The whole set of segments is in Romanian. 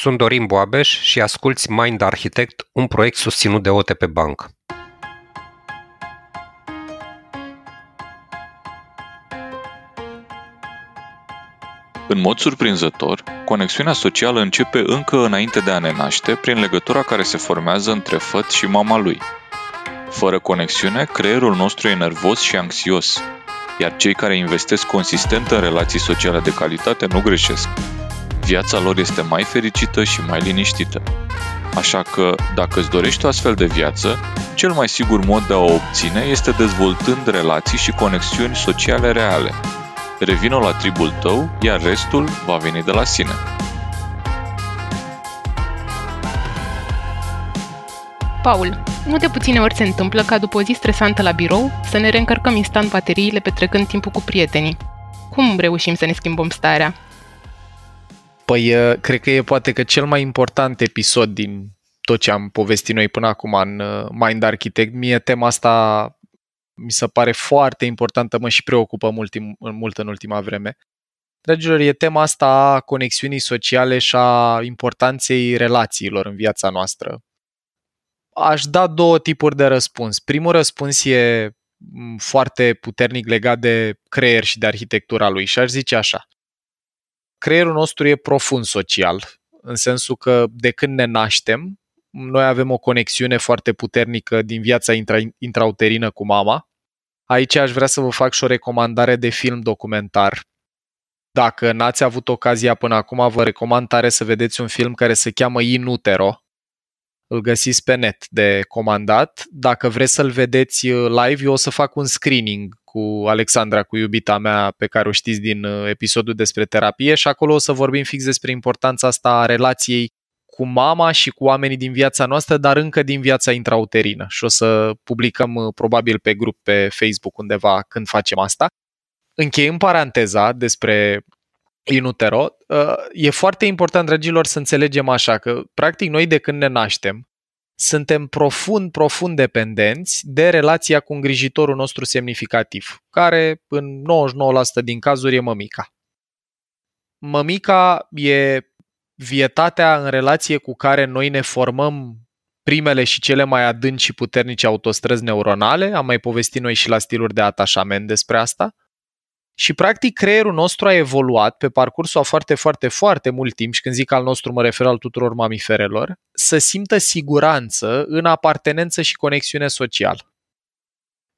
Sunt Dorin Boabeș și asculți Mind Architect, un proiect susținut de OTP Bank. În mod surprinzător, conexiunea socială începe încă înainte de a ne naște prin legătura care se formează între făt și mama lui. Fără conexiune, creierul nostru e nervos și anxios, iar cei care investesc consistent în relații sociale de calitate nu greșesc. Viața lor este mai fericită și mai liniștită. Așa că, dacă îți dorești o astfel de viață, cel mai sigur mod de a o obține este dezvoltând relații și conexiuni sociale reale. Revină la tribul tău, iar restul va veni de la sine. Paul, nu de puține ori se întâmplă ca după o zi stresantă la birou să ne reîncărcăm instant bateriile petrecând timpul cu prietenii. Cum reușim să ne schimbăm starea? Păi, uh, cred că e poate că cel mai important episod din tot ce am povestit noi până acum în uh, Mind Architect. Mie tema asta mi se pare foarte importantă, mă și preocupă mult, mult în ultima vreme. Dragilor, e tema asta a conexiunii sociale și a importanței relațiilor în viața noastră. Aș da două tipuri de răspuns. Primul răspuns e foarte puternic legat de creier și de arhitectura lui și aș zice așa. Creierul nostru e profund social, în sensul că de când ne naștem, noi avem o conexiune foarte puternică din viața intra- intrauterină cu mama. Aici aș vrea să vă fac și o recomandare de film documentar. Dacă n-ați avut ocazia până acum, vă recomand tare să vedeți un film care se cheamă In Utero, îl găsiți pe net de comandat. Dacă vreți să-l vedeți uh, live, eu o să fac un screening cu Alexandra, cu iubita mea pe care o știți din uh, episodul despre terapie și acolo o să vorbim fix despre importanța asta a relației cu mama și cu oamenii din viața noastră, dar încă din viața intrauterină. Și o să publicăm uh, probabil pe grup pe Facebook undeva când facem asta. Încheiem paranteza despre in utero, uh, e foarte important, dragilor, să înțelegem așa că, practic, noi de când ne naștem, suntem profund, profund dependenți de relația cu îngrijitorul nostru semnificativ, care în 99% din cazuri e mămica. Mămica e vietatea în relație cu care noi ne formăm primele și cele mai adânci și puternice autostrăzi neuronale, am mai povestit noi și la stiluri de atașament despre asta, și practic creierul nostru a evoluat pe parcursul a foarte, foarte, foarte mult timp, și când zic al nostru mă refer al tuturor mamiferelor, să simtă siguranță în apartenență și conexiune socială.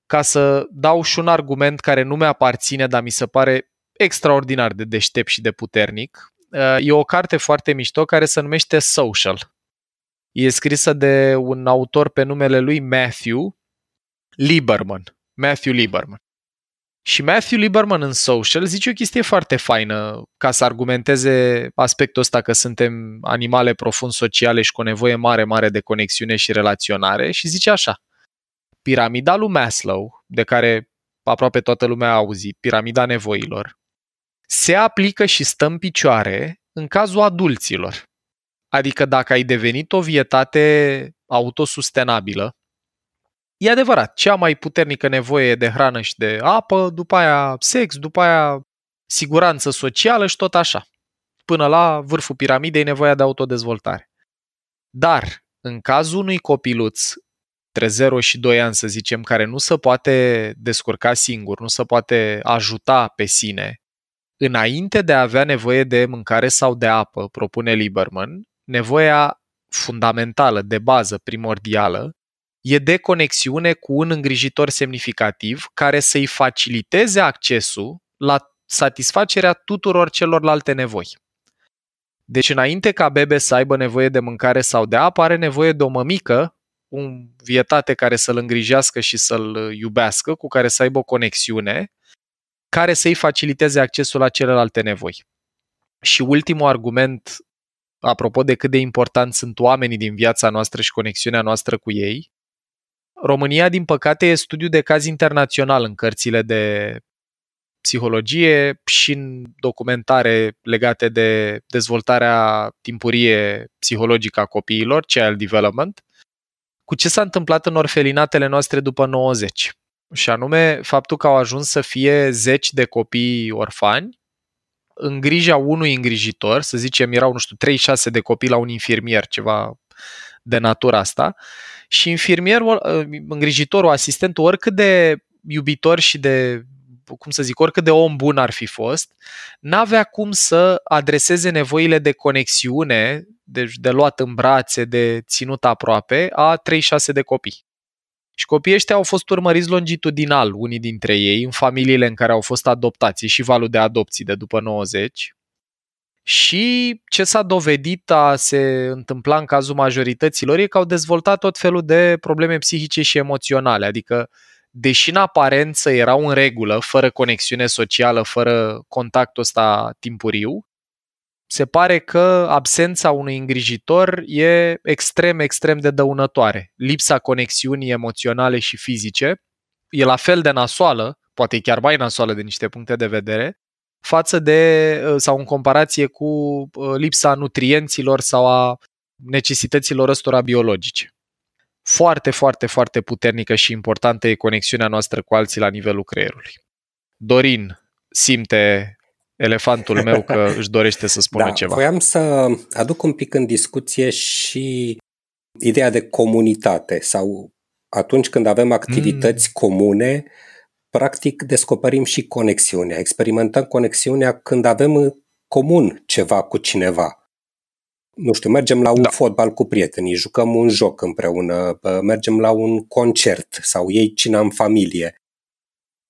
Ca să dau și un argument care nu mi-aparține, dar mi se pare extraordinar de deștept și de puternic, e o carte foarte mișto care se numește Social. E scrisă de un autor pe numele lui Matthew Lieberman. Matthew Lieberman. Și Matthew Lieberman în Social zice o chestie foarte faină ca să argumenteze aspectul ăsta că suntem animale profund sociale și cu o nevoie mare, mare de conexiune și relaționare și zice așa. Piramida lui Maslow, de care aproape toată lumea a auzit, piramida nevoilor, se aplică și stă în picioare în cazul adulților. Adică dacă ai devenit o vietate autosustenabilă, E adevărat, cea mai puternică nevoie de hrană și de apă, după aia sex, după aia siguranță socială și tot așa. Până la vârful piramidei, nevoia de autodezvoltare. Dar, în cazul unui copiluț între 0 și 2 ani, să zicem, care nu se poate descurca singur, nu se poate ajuta pe sine, înainte de a avea nevoie de mâncare sau de apă, propune Lieberman, nevoia fundamentală, de bază, primordială, e de conexiune cu un îngrijitor semnificativ care să-i faciliteze accesul la satisfacerea tuturor celorlalte nevoi. Deci înainte ca bebe să aibă nevoie de mâncare sau de apă, are nevoie de o mămică, un vietate care să-l îngrijească și să-l iubească, cu care să aibă o conexiune, care să-i faciliteze accesul la celelalte nevoi. Și ultimul argument, apropo de cât de important sunt oamenii din viața noastră și conexiunea noastră cu ei, România, din păcate, e studiu de caz internațional în cărțile de psihologie și în documentare legate de dezvoltarea timpurie psihologică a copiilor, child development, cu ce s-a întâmplat în orfelinatele noastre după 90. Și anume faptul că au ajuns să fie zeci de copii orfani în grija unui îngrijitor, să zicem erau, nu știu, 36 de copii la un infirmier, ceva de natura asta, și infirmierul, îngrijitorul, asistentul, oricât de iubitor și de cum să zic, oricât de om bun ar fi fost, n-avea cum să adreseze nevoile de conexiune, deci de luat în brațe, de ținut aproape, a 36 de copii. Și copiii ăștia au fost urmăriți longitudinal, unii dintre ei, în familiile în care au fost adoptați, și valul de adopții de după 90. Și ce s-a dovedit a se întâmpla în cazul majorităților e că au dezvoltat tot felul de probleme psihice și emoționale, adică deși în aparență erau în regulă, fără conexiune socială, fără contactul ăsta timpuriu, se pare că absența unui îngrijitor e extrem, extrem de dăunătoare. Lipsa conexiunii emoționale și fizice e la fel de nasoală, poate e chiar mai nasoală de niște puncte de vedere, față de, uh, sau în comparație cu uh, lipsa nutrienților sau a necesităților ăstora biologice. Foarte, foarte, foarte puternică și importantă e conexiunea noastră cu alții la nivelul creierului. Dorin simte elefantul meu că își dorește să spună da, ceva. Voiam să aduc un pic în discuție și ideea de comunitate sau atunci când avem activități mm. comune, practic descoperim și conexiunea, experimentăm conexiunea când avem în comun ceva cu cineva. Nu știu, mergem la un da. fotbal cu prietenii, jucăm un joc împreună, mergem la un concert sau ei cina în familie.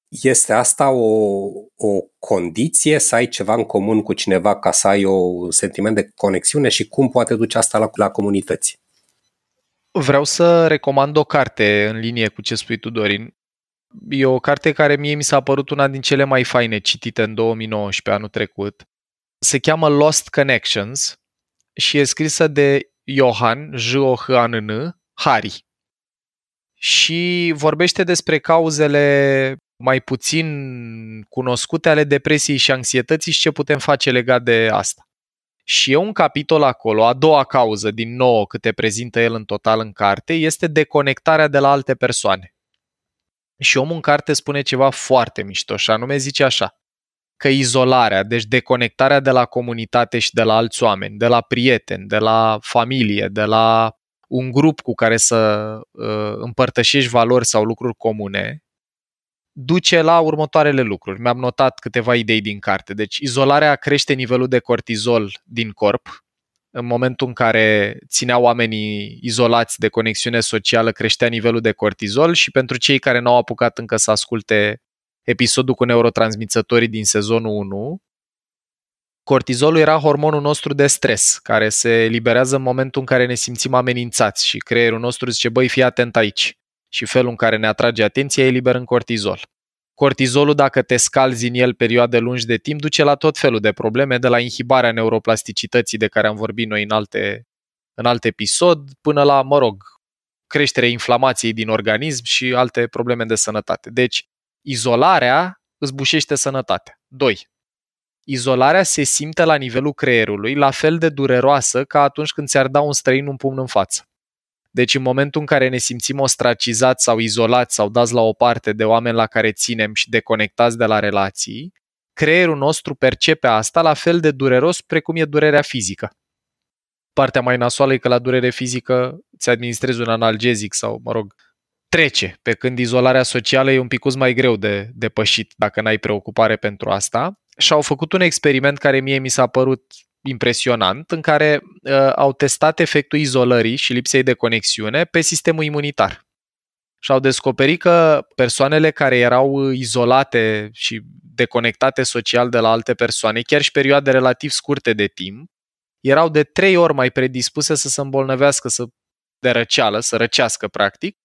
Este asta o, o condiție să ai ceva în comun cu cineva ca să ai o sentiment de conexiune și cum poate duce asta la, la comunități? Vreau să recomand o carte în linie cu ce spui tu, Dorin. E o carte care mie mi s-a părut una din cele mai faine citite în 2019, anul trecut. Se cheamă Lost Connections și e scrisă de Johan, j o h a n n Hari. Și vorbește despre cauzele mai puțin cunoscute ale depresiei și anxietății și ce putem face legat de asta. Și e un capitol acolo, a doua cauză din nouă câte prezintă el în total în carte, este deconectarea de la alte persoane. Și omul în carte spune ceva foarte mișto și anume zice așa, că izolarea, deci deconectarea de la comunitate și de la alți oameni, de la prieteni, de la familie, de la un grup cu care să uh, împărtășești valori sau lucruri comune, duce la următoarele lucruri. Mi-am notat câteva idei din carte. Deci, izolarea crește nivelul de cortizol din corp. În momentul în care ținea oamenii izolați de conexiune socială, creștea nivelul de cortizol și pentru cei care n-au apucat încă să asculte episodul cu neurotransmițătorii din sezonul 1, cortizolul era hormonul nostru de stres, care se eliberează în momentul în care ne simțim amenințați și creierul nostru zice, băi, fii atent aici și felul în care ne atrage atenția eliberă în cortizol. Cortizolul, dacă te scalzi în el perioade lungi de timp, duce la tot felul de probleme, de la inhibarea neuroplasticității de care am vorbit noi în alte, în alt episod, până la, mă rog, creșterea inflamației din organism și alte probleme de sănătate. Deci, izolarea îți bușește sănătatea. 2. Izolarea se simte la nivelul creierului la fel de dureroasă ca atunci când ți-ar da un străin un pumn în față. Deci în momentul în care ne simțim ostracizați sau izolați sau dați la o parte de oameni la care ținem și deconectați de la relații, creierul nostru percepe asta la fel de dureros precum e durerea fizică. Partea mai nasoală e că la durere fizică ți administrezi un analgezic sau, mă rog, trece, pe când izolarea socială e un pic mai greu de depășit dacă n-ai preocupare pentru asta. Și au făcut un experiment care mie mi s-a părut impresionant în care uh, au testat efectul izolării și lipsei de conexiune pe sistemul imunitar. Și au descoperit că persoanele care erau izolate și deconectate social de la alte persoane, chiar și perioade relativ scurte de timp, erau de trei ori mai predispuse să se îmbolnăvească să, de răceală, să răcească practic,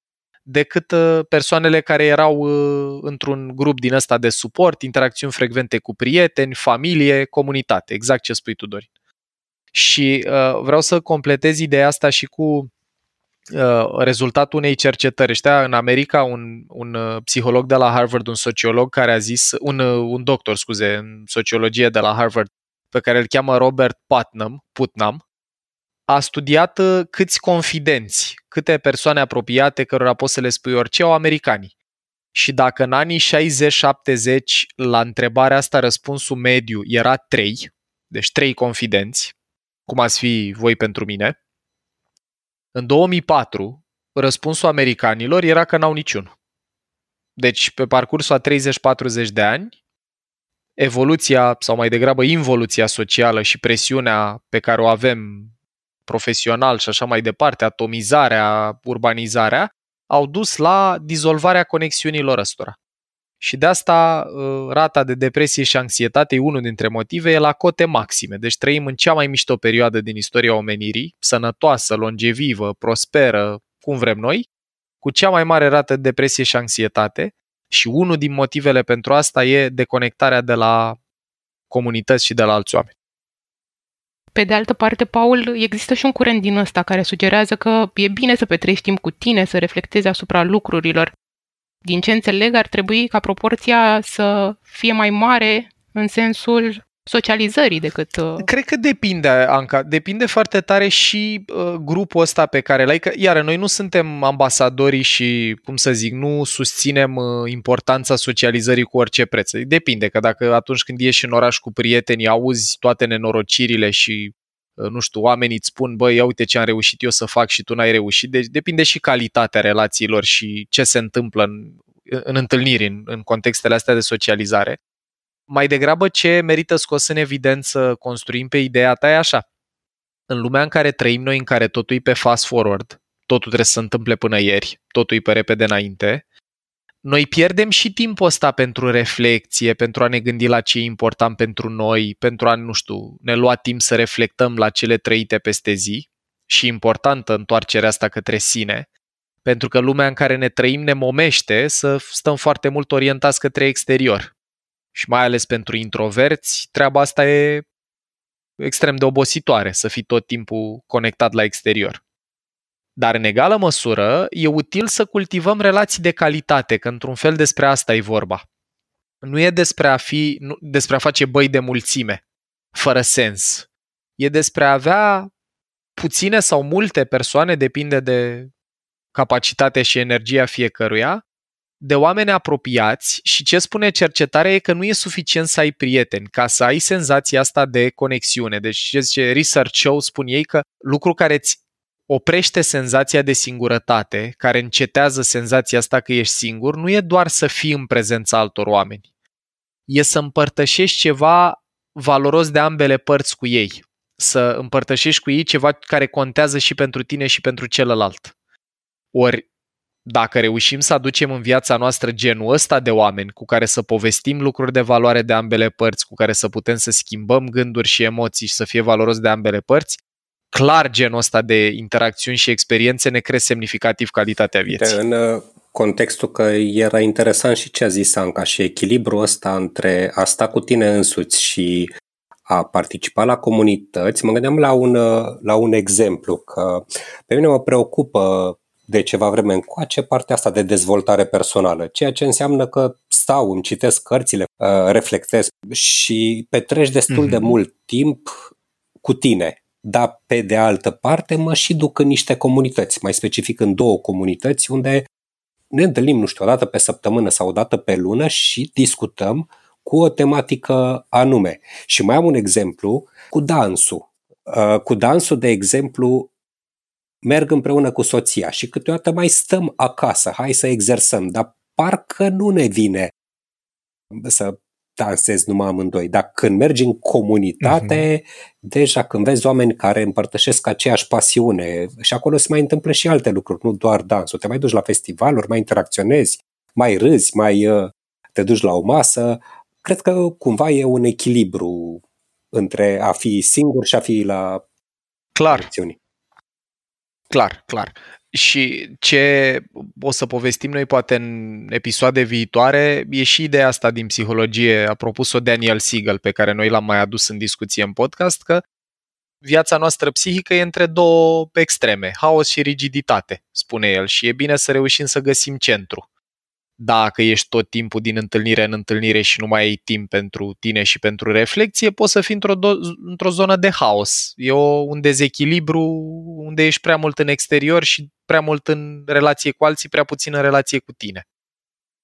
decât uh, persoanele care erau uh, într-un grup din ăsta de suport, interacțiuni frecvente cu prieteni, familie, comunitate, exact ce spui tu, Dorin. Și uh, vreau să completez ideea asta și cu uh, rezultatul unei cercetări. Știa, în America, un, un uh, psiholog de la Harvard, un sociolog care a zis, un, uh, un doctor, scuze, în sociologie de la Harvard, pe care îl cheamă Robert Putnam, Putnam, a studiat uh, câți confidenți, câte persoane apropiate cărora poți să le spui orice au americanii. și dacă în anii 60-70 la întrebarea asta răspunsul mediu era 3, deci 3 confidenți, cum ați fi voi pentru mine, în 2004 răspunsul americanilor era că n-au niciun. Deci, pe parcursul a 30-40 de ani, evoluția, sau mai degrabă involuția socială și presiunea pe care o avem profesional și așa mai departe, atomizarea, urbanizarea, au dus la dizolvarea conexiunilor ăstora. Și de asta uh, rata de depresie și anxietate e unul dintre motive, e la cote maxime. Deci trăim în cea mai mișto perioadă din istoria omenirii, sănătoasă, longevivă, prosperă, cum vrem noi, cu cea mai mare rată de depresie și anxietate și unul din motivele pentru asta e deconectarea de la comunități și de la alți oameni. Pe de altă parte, Paul, există și un curent din ăsta care sugerează că e bine să petrești timp cu tine, să reflectezi asupra lucrurilor. Din ce înțeleg, ar trebui ca proporția să fie mai mare în sensul socializării decât... Uh... Cred că depinde, Anca. Depinde foarte tare și uh, grupul ăsta pe care l-ai. Iar noi nu suntem ambasadorii și, cum să zic, nu susținem uh, importanța socializării cu orice preț. Depinde, că dacă atunci când ieși în oraș cu prietenii, auzi toate nenorocirile și uh, nu știu, oamenii îți spun, băi, ia uite ce am reușit eu să fac și tu n-ai reușit. Deci depinde și calitatea relațiilor și ce se întâmplă în, în întâlniri, în, în contextele astea de socializare mai degrabă ce merită scos în evidență construim pe ideea ta e așa. În lumea în care trăim noi, în care totul e pe fast forward, totul trebuie să se întâmple până ieri, totul e pe repede înainte, noi pierdem și timpul ăsta pentru reflexie, pentru a ne gândi la ce e important pentru noi, pentru a, nu știu, ne lua timp să reflectăm la cele trăite peste zi și importantă întoarcerea asta către sine, pentru că lumea în care ne trăim ne momește să stăm foarte mult orientați către exterior și mai ales pentru introverți, treaba asta e extrem de obositoare, să fii tot timpul conectat la exterior. Dar în egală măsură, e util să cultivăm relații de calitate, că într-un fel despre asta e vorba. Nu e despre a, fi, nu, despre a face băi de mulțime, fără sens. E despre a avea puține sau multe persoane, depinde de capacitatea și energia fiecăruia, de oameni apropiați și ce spune cercetarea e că nu e suficient să ai prieteni ca să ai senzația asta de conexiune. Deci ce zice Research Show spun ei că lucru care îți oprește senzația de singurătate, care încetează senzația asta că ești singur, nu e doar să fii în prezența altor oameni. E să împărtășești ceva valoros de ambele părți cu ei. Să împărtășești cu ei ceva care contează și pentru tine și pentru celălalt. Ori dacă reușim să aducem în viața noastră genul ăsta de oameni cu care să povestim lucruri de valoare de ambele părți, cu care să putem să schimbăm gânduri și emoții și să fie valoros de ambele părți, clar genul ăsta de interacțiuni și experiențe ne crește semnificativ calitatea vieții. De, în uh, contextul că era interesant și ce a zis Anca și echilibrul ăsta între a sta cu tine însuți și a participa la comunități, mă gândeam la un, uh, la un exemplu, că pe mine mă preocupă de ceva vreme încoace partea asta de dezvoltare personală, ceea ce înseamnă că stau, îmi citesc cărțile, uh, reflectez și petreci destul mm-hmm. de mhm. mult timp cu tine. Dar pe de altă parte mă și duc în niște comunități, mai specific în două comunități unde ne întâlnim, nu știu, o dată pe săptămână sau o dată pe lună și discutăm cu o tematică anume. Și mai am un exemplu cu dansul. Uh, cu dansul, de exemplu, merg împreună cu soția și câteodată mai stăm acasă, hai să exersăm, dar parcă nu ne vine să dansez numai amândoi. Dar când mergi în comunitate, uh-huh. deja când vezi oameni care împărtășesc aceeași pasiune și acolo se mai întâmplă și alte lucruri, nu doar dansul. Te mai duci la festivaluri, mai interacționezi, mai râzi, mai uh, te duci la o masă. Cred că cumva e un echilibru între a fi singur și a fi la Clar. Acțiuni. Clar, clar. Și ce o să povestim noi poate în episoade viitoare e și ideea asta din psihologie, a propus-o Daniel Siegel, pe care noi l-am mai adus în discuție în podcast, că viața noastră psihică e între două extreme, haos și rigiditate, spune el, și e bine să reușim să găsim centru dacă ești tot timpul din întâlnire în întâlnire și nu mai ai timp pentru tine și pentru reflexie, poți să fii într-o, do- într-o zonă de haos. E o, un dezechilibru unde ești prea mult în exterior și prea mult în relație cu alții, prea puțin în relație cu tine.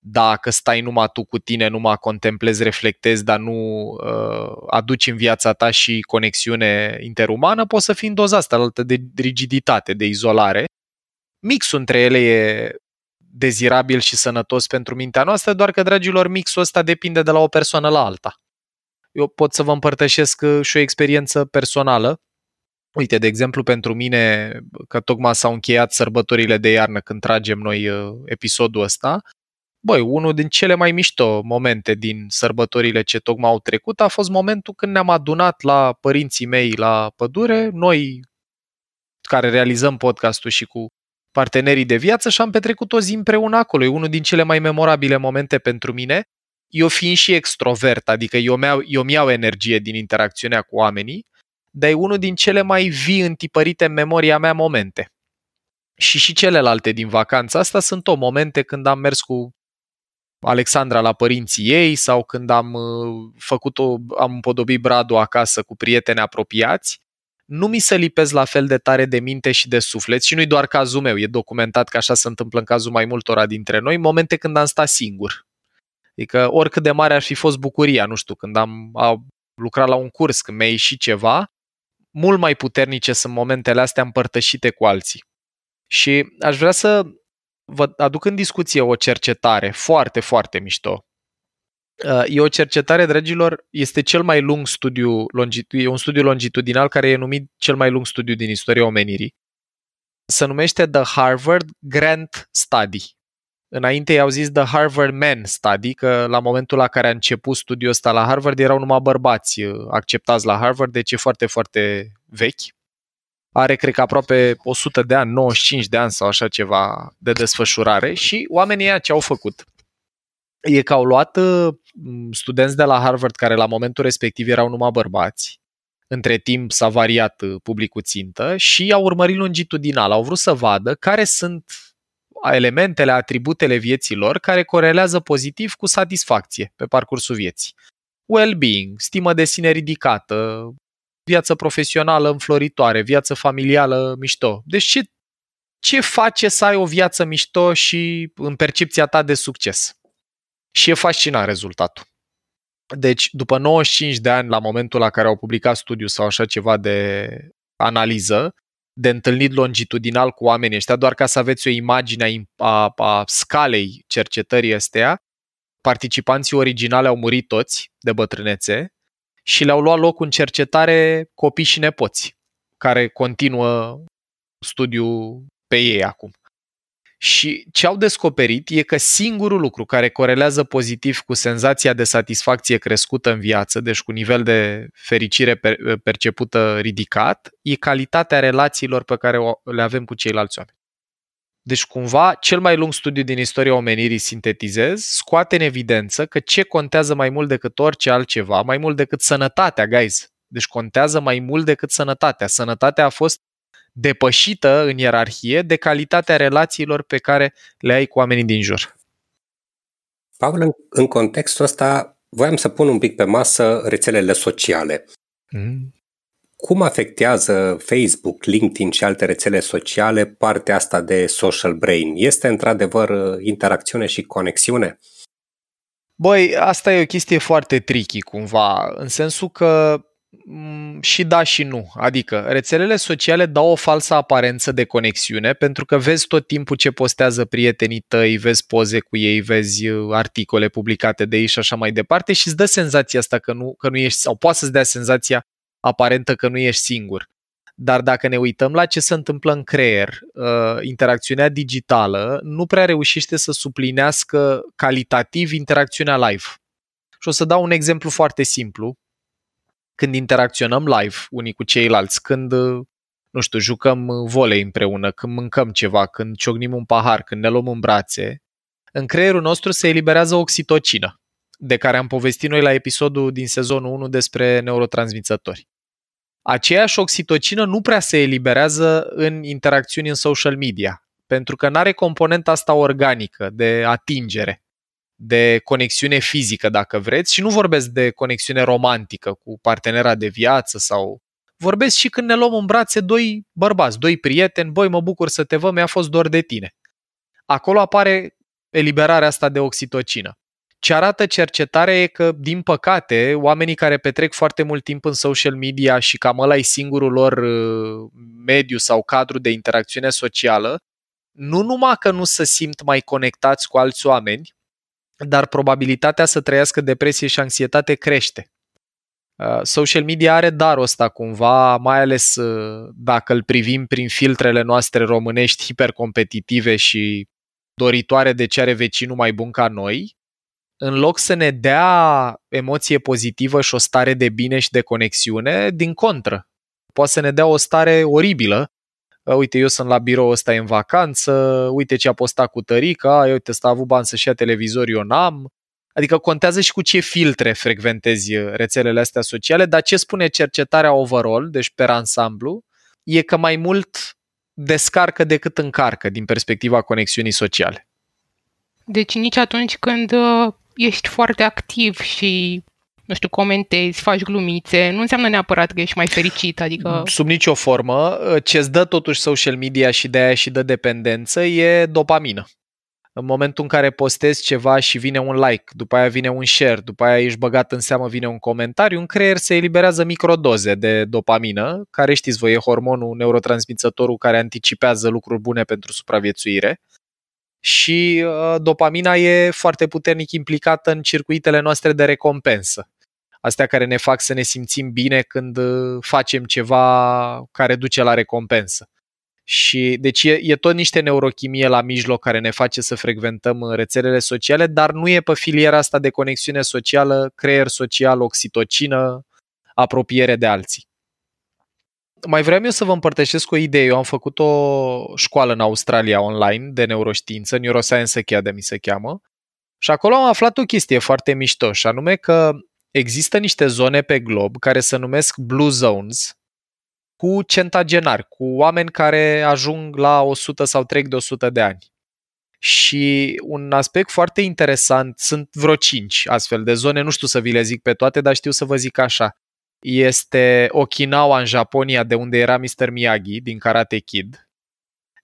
dacă stai numai tu cu tine, numai contemplezi, reflectezi, dar nu uh, aduci în viața ta și conexiune interumană, poți să fii în doza asta altă de rigiditate, de izolare. Mixul între ele e dezirabil și sănătos pentru mintea noastră, doar că, dragilor, mixul ăsta depinde de la o persoană la alta. Eu pot să vă împărtășesc uh, și o experiență personală. Uite, de exemplu, pentru mine, că tocmai s-au încheiat sărbătorile de iarnă când tragem noi uh, episodul ăsta, băi, unul din cele mai mișto momente din sărbătorile ce tocmai au trecut a fost momentul când ne-am adunat la părinții mei la pădure, noi care realizăm podcastul și cu partenerii de viață și am petrecut o zi împreună acolo. E unul din cele mai memorabile momente pentru mine. Eu fiind și extrovert, adică eu, mi-au, eu mi-au energie din interacțiunea cu oamenii, dar e unul din cele mai vii întipărite în memoria mea momente. Și și celelalte din vacanța asta sunt o momente când am mers cu Alexandra la părinții ei sau când am uh, făcut o, am împodobit bradul acasă cu prieteni apropiați, nu mi se lipesc la fel de tare de minte și de suflet și nu-i doar cazul meu, e documentat că așa se întâmplă în cazul mai multora dintre noi, momente când am stat singur. Adică oricât de mare ar fi fost bucuria, nu știu, când am a lucrat la un curs, când mi-a ieșit ceva, mult mai puternice sunt momentele astea împărtășite cu alții. Și aș vrea să vă aduc în discuție o cercetare foarte, foarte mișto. Uh, e o cercetare, dragilor, este cel mai lung studiu, e un studiu longitudinal care e numit cel mai lung studiu din istoria omenirii. Se numește The Harvard Grant Study. Înainte i-au zis The Harvard Men Study, că la momentul la care a început studiul ăsta la Harvard erau numai bărbați uh, acceptați la Harvard, deci e foarte, foarte vechi are, cred că, aproape 100 de ani, 95 de ani sau așa ceva de desfășurare și oamenii ăia ce au făcut? E că au luat uh, studenți de la Harvard care la momentul respectiv erau numai bărbați, între timp s-a variat uh, publicul țintă și au urmărit longitudinal. Au vrut să vadă care sunt elementele, atributele vieții lor care corelează pozitiv cu satisfacție pe parcursul vieții. Well-being, stimă de sine ridicată, viață profesională înfloritoare, viață familială mișto. Deci ce, ce face să ai o viață mișto și în percepția ta de succes? Și e fascinant rezultatul. Deci, după 95 de ani, la momentul la care au publicat studiul sau așa ceva de analiză, de întâlnit longitudinal cu oamenii ăștia, doar ca să aveți o imagine a, a, a scalei cercetării astea, participanții originale au murit toți de bătrânețe, și le-au luat loc în cercetare copii și nepoți, care continuă studiul pe ei acum. Și ce au descoperit e că singurul lucru care corelează pozitiv cu senzația de satisfacție crescută în viață, deci cu nivel de fericire percepută ridicat, e calitatea relațiilor pe care le avem cu ceilalți oameni. Deci, cumva, cel mai lung studiu din istoria omenirii, sintetizez, scoate în evidență că ce contează mai mult decât orice altceva, mai mult decât sănătatea, guys. Deci contează mai mult decât sănătatea. Sănătatea a fost depășită în ierarhie de calitatea relațiilor pe care le ai cu oamenii din jur. Paul, în, în contextul ăsta, voiam să pun un pic pe masă rețelele sociale. Mm cum afectează Facebook, LinkedIn și alte rețele sociale partea asta de social brain? Este într-adevăr interacțiune și conexiune? Băi, asta e o chestie foarte tricky cumva, în sensul că mm, și da și nu. Adică rețelele sociale dau o falsă aparență de conexiune pentru că vezi tot timpul ce postează prietenii tăi, vezi poze cu ei, vezi uh, articole publicate de ei și așa mai departe și îți dă senzația asta că nu, că nu ești, sau poate să-ți dea senzația aparentă că nu ești singur. Dar dacă ne uităm la ce se întâmplă în creier, uh, interacțiunea digitală nu prea reușește să suplinească calitativ interacțiunea live. Și o să dau un exemplu foarte simplu. Când interacționăm live unii cu ceilalți, când, uh, nu știu, jucăm volei împreună, când mâncăm ceva, când ciocnim un pahar, când ne luăm în brațe, în creierul nostru se eliberează oxitocină, de care am povestit noi la episodul din sezonul 1 despre neurotransmițători. Aceeași oxitocină nu prea se eliberează în interacțiuni în social media, pentru că nu are componenta asta organică de atingere, de conexiune fizică, dacă vreți, și nu vorbesc de conexiune romantică cu partenera de viață sau vorbesc și când ne luăm în brațe doi bărbați, doi prieteni, băi, mă bucur să te văd, mi-a fost dor de tine. Acolo apare eliberarea asta de oxitocină. Ce arată cercetarea e că, din păcate, oamenii care petrec foarte mult timp în social media și cam ăla e singurul lor uh, mediu sau cadru de interacțiune socială, nu numai că nu se simt mai conectați cu alți oameni, dar probabilitatea să trăiască depresie și anxietate crește. Uh, social media are darul ăsta cumva, mai ales uh, dacă îl privim prin filtrele noastre românești hipercompetitive și doritoare de ce are vecinul mai bun ca noi, în loc să ne dea emoție pozitivă și o stare de bine și de conexiune, din contră. Poate să ne dea o stare oribilă. Uite, eu sunt la birou ăsta în vacanță, uite ce a postat cu tărica, uite, ăsta a avut bani să-și ia televizor, eu n-am. Adică contează și cu ce filtre frecventezi rețelele astea sociale, dar ce spune cercetarea overall, deci per ansamblu, e că mai mult descarcă decât încarcă din perspectiva conexiunii sociale. Deci nici atunci când uh, ești foarte activ și nu știu, comentezi, faci glumițe, nu înseamnă neapărat că ești mai fericit, adică... Sub nicio formă, ce îți dă totuși social media și de aia și dă dependență e dopamină. În momentul în care postezi ceva și vine un like, după aia vine un share, după aia ești băgat în seamă, vine un comentariu, în creier se eliberează microdoze de dopamină, care știți voi, e hormonul neurotransmițătorul care anticipează lucruri bune pentru supraviețuire și uh, dopamina e foarte puternic implicată în circuitele noastre de recompensă. Astea care ne fac să ne simțim bine când uh, facem ceva care duce la recompensă. Și deci e, e tot niște neurochimie la mijloc care ne face să frecventăm uh, rețelele sociale, dar nu e pe filiera asta de conexiune socială, creier social, oxitocină, apropiere de alții mai vreau eu să vă împărtășesc o idee. Eu am făcut o școală în Australia online de neuroștiință, Neuroscience Academy se cheamă, și acolo am aflat o chestie foarte mișto, și anume că există niște zone pe glob care se numesc Blue Zones, cu centagenari, cu oameni care ajung la 100 sau trec de 100 de ani. Și un aspect foarte interesant, sunt vreo 5 astfel de zone, nu știu să vi le zic pe toate, dar știu să vă zic așa este Okinawa în Japonia, de unde era Mr. Miyagi, din Karate Kid.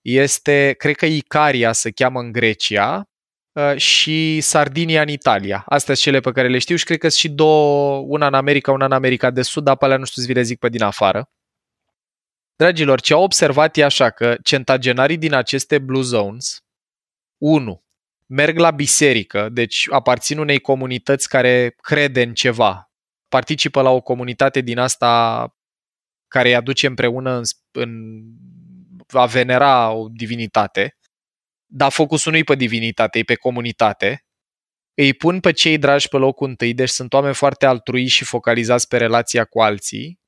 Este, cred că Icaria se cheamă în Grecia uh, și Sardinia în Italia. Astea sunt cele pe care le știu și cred că sunt și două, una în America, una în America de Sud, dar pe alea nu știu să vi le zic pe din afară. Dragilor, ce au observat e așa că centagenarii din aceste Blue Zones, 1. Merg la biserică, deci aparțin unei comunități care crede în ceva, participă la o comunitate din asta care îi aduce împreună în, în a venera o divinitate, dar focusul nu e pe divinitate, e pe comunitate, îi pun pe cei dragi pe locul întâi, deci sunt oameni foarte altruiți și focalizați pe relația cu alții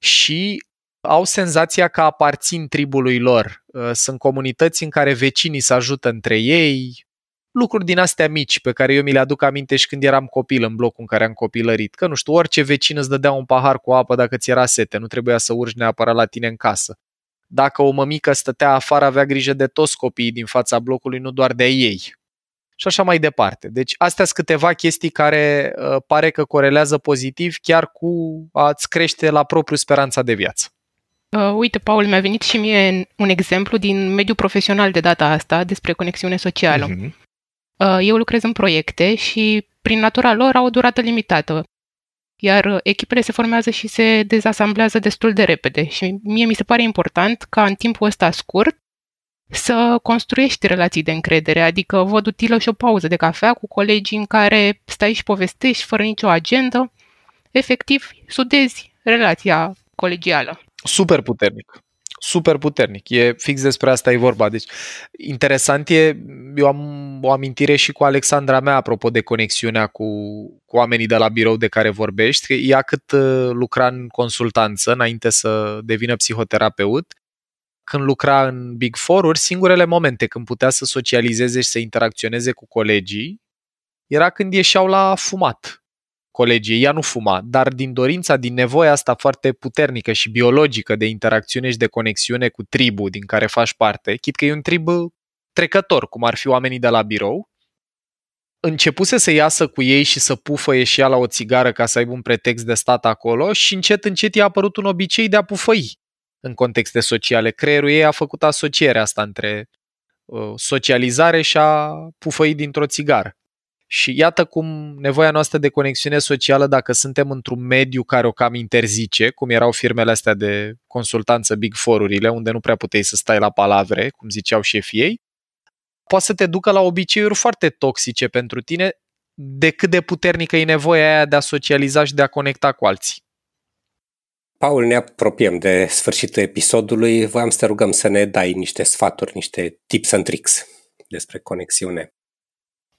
și au senzația că aparțin tribului lor. Sunt comunități în care vecinii se ajută între ei, lucruri din astea mici pe care eu mi le aduc aminte și când eram copil în blocul în care am copilărit. Că nu știu, orice vecin îți dădea un pahar cu apă dacă ți era sete, nu trebuia să urci neapărat la tine în casă. Dacă o mămică stătea afară, avea grijă de toți copiii din fața blocului, nu doar de ei. Și așa mai departe. Deci astea sunt câteva chestii care uh, pare că corelează pozitiv chiar cu a-ți crește la propriu speranța de viață. Uh, uite, Paul, mi-a venit și mie un exemplu din mediul profesional de data asta despre conexiune socială. Uh-huh. Uh, eu lucrez în proiecte și, prin natura lor, au o durată limitată. Iar uh, echipele se formează și se dezasamblează destul de repede. Și mie mi se pare important ca în timpul ăsta scurt să construiești relații de încredere, adică văd utilă și o pauză de cafea cu colegii în care stai și povestești fără nicio agendă. Efectiv, sudezi relația colegială. Super puternic super puternic. E fix despre asta e vorba. Deci, interesant e, eu am o amintire și cu Alexandra mea apropo de conexiunea cu, cu oamenii de la birou de care vorbești, că ea cât uh, lucra în consultanță înainte să devină psihoterapeut, când lucra în Big Four-uri, singurele momente când putea să socializeze și să interacționeze cu colegii era când ieșeau la fumat colegii. Ea nu fuma, dar din dorința, din nevoia asta foarte puternică și biologică de interacțiune și de conexiune cu tribul din care faci parte, chit că e un trib trecător, cum ar fi oamenii de la birou, începuse să iasă cu ei și să pufă ieșia la o țigară ca să aibă un pretext de stat acolo și încet încet i-a apărut un obicei de a pufăi în contexte sociale. Creierul ei a făcut asocierea asta între uh, socializare și-a pufăit dintr-o țigară. Și iată cum nevoia noastră de conexiune socială, dacă suntem într-un mediu care o cam interzice, cum erau firmele astea de consultanță Big Four-urile, unde nu prea puteai să stai la palavre, cum ziceau șefii ei, poate să te ducă la obiceiuri foarte toxice pentru tine, de cât de puternică e nevoia aia de a socializa și de a conecta cu alții. Paul, ne apropiem de sfârșitul episodului. Voiam să te rugăm să ne dai niște sfaturi, niște tips and tricks despre conexiune.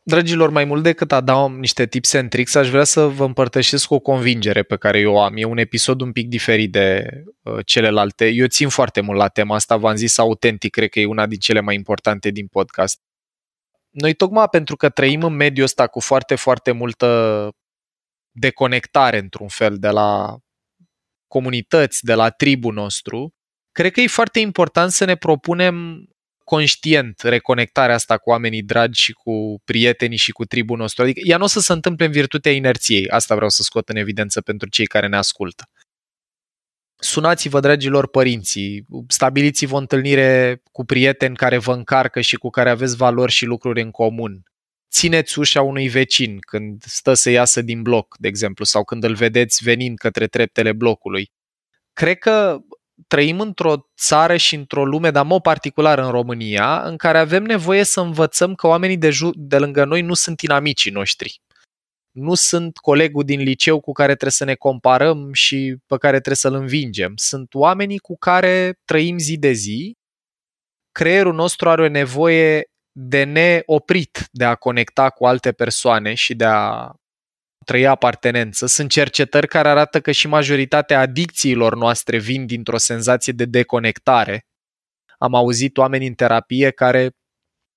Dragilor, mai mult decât a da niște tips and tricks, aș vrea să vă împărtășesc o convingere pe care eu o am. E un episod un pic diferit de uh, celelalte. Eu țin foarte mult la tema asta, v-am zis autentic, cred că e una din cele mai importante din podcast. Noi tocmai pentru că trăim în mediul ăsta cu foarte, foarte multă deconectare într-un fel de la comunități, de la tribul nostru, cred că e foarte important să ne propunem conștient reconectarea asta cu oamenii dragi și cu prietenii și cu tribul nostru. Adică ea nu o să se întâmple în virtutea inerției. Asta vreau să scot în evidență pentru cei care ne ascultă. Sunați-vă, dragilor părinții, stabiliți-vă o întâlnire cu prieteni care vă încarcă și cu care aveți valori și lucruri în comun. Țineți ușa unui vecin când stă să iasă din bloc, de exemplu, sau când îl vedeți venind către treptele blocului. Cred că trăim într-o țară și într-o lume, dar mod particular în România, în care avem nevoie să învățăm că oamenii de, ju- de lângă noi nu sunt inamicii noștri. Nu sunt colegul din liceu cu care trebuie să ne comparăm și pe care trebuie să-l învingem. Sunt oamenii cu care trăim zi de zi. Creierul nostru are o nevoie de neoprit de a conecta cu alte persoane și de a trăi apartenență. Sunt cercetări care arată că și majoritatea adicțiilor noastre vin dintr-o senzație de deconectare. Am auzit oameni în terapie care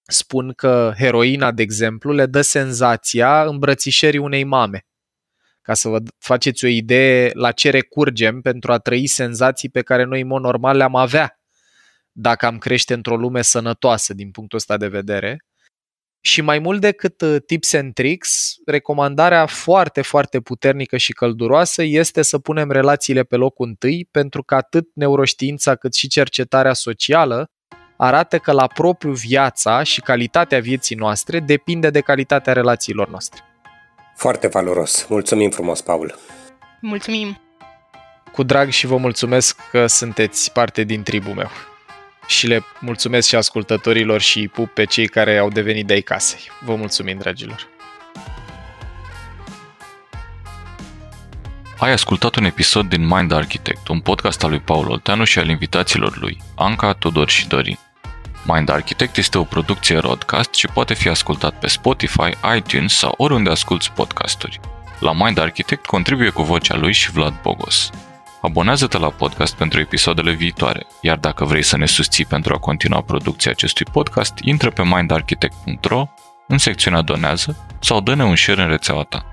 spun că heroina, de exemplu, le dă senzația îmbrățișării unei mame. Ca să vă faceți o idee la ce recurgem pentru a trăi senzații pe care noi, în mod normal, le-am avea dacă am crește într-o lume sănătoasă din punctul ăsta de vedere. Și mai mult decât uh, tips and tricks, recomandarea foarte, foarte puternică și călduroasă este să punem relațiile pe locul întâi, pentru că atât neuroștiința cât și cercetarea socială arată că la propriu viața și calitatea vieții noastre depinde de calitatea relațiilor noastre. Foarte valoros. Mulțumim frumos, Paul. Mulțumim. Cu drag și vă mulțumesc că sunteți parte din tribul meu și le mulțumesc și ascultătorilor și îi pup pe cei care au devenit de-ai casei. Vă mulțumim, dragilor! Ai ascultat un episod din Mind Architect, un podcast al lui Paul Olteanu și al invitaților lui, Anca, Tudor și Dorin. Mind Architect este o producție broadcast și poate fi ascultat pe Spotify, iTunes sau oriunde asculti podcasturi. La Mind Architect contribuie cu vocea lui și Vlad Bogos. Abonează-te la podcast pentru episoadele viitoare, iar dacă vrei să ne susții pentru a continua producția acestui podcast, intră pe mindarchitect.ro în secțiunea Donează sau dă-ne un share în rețeaua ta.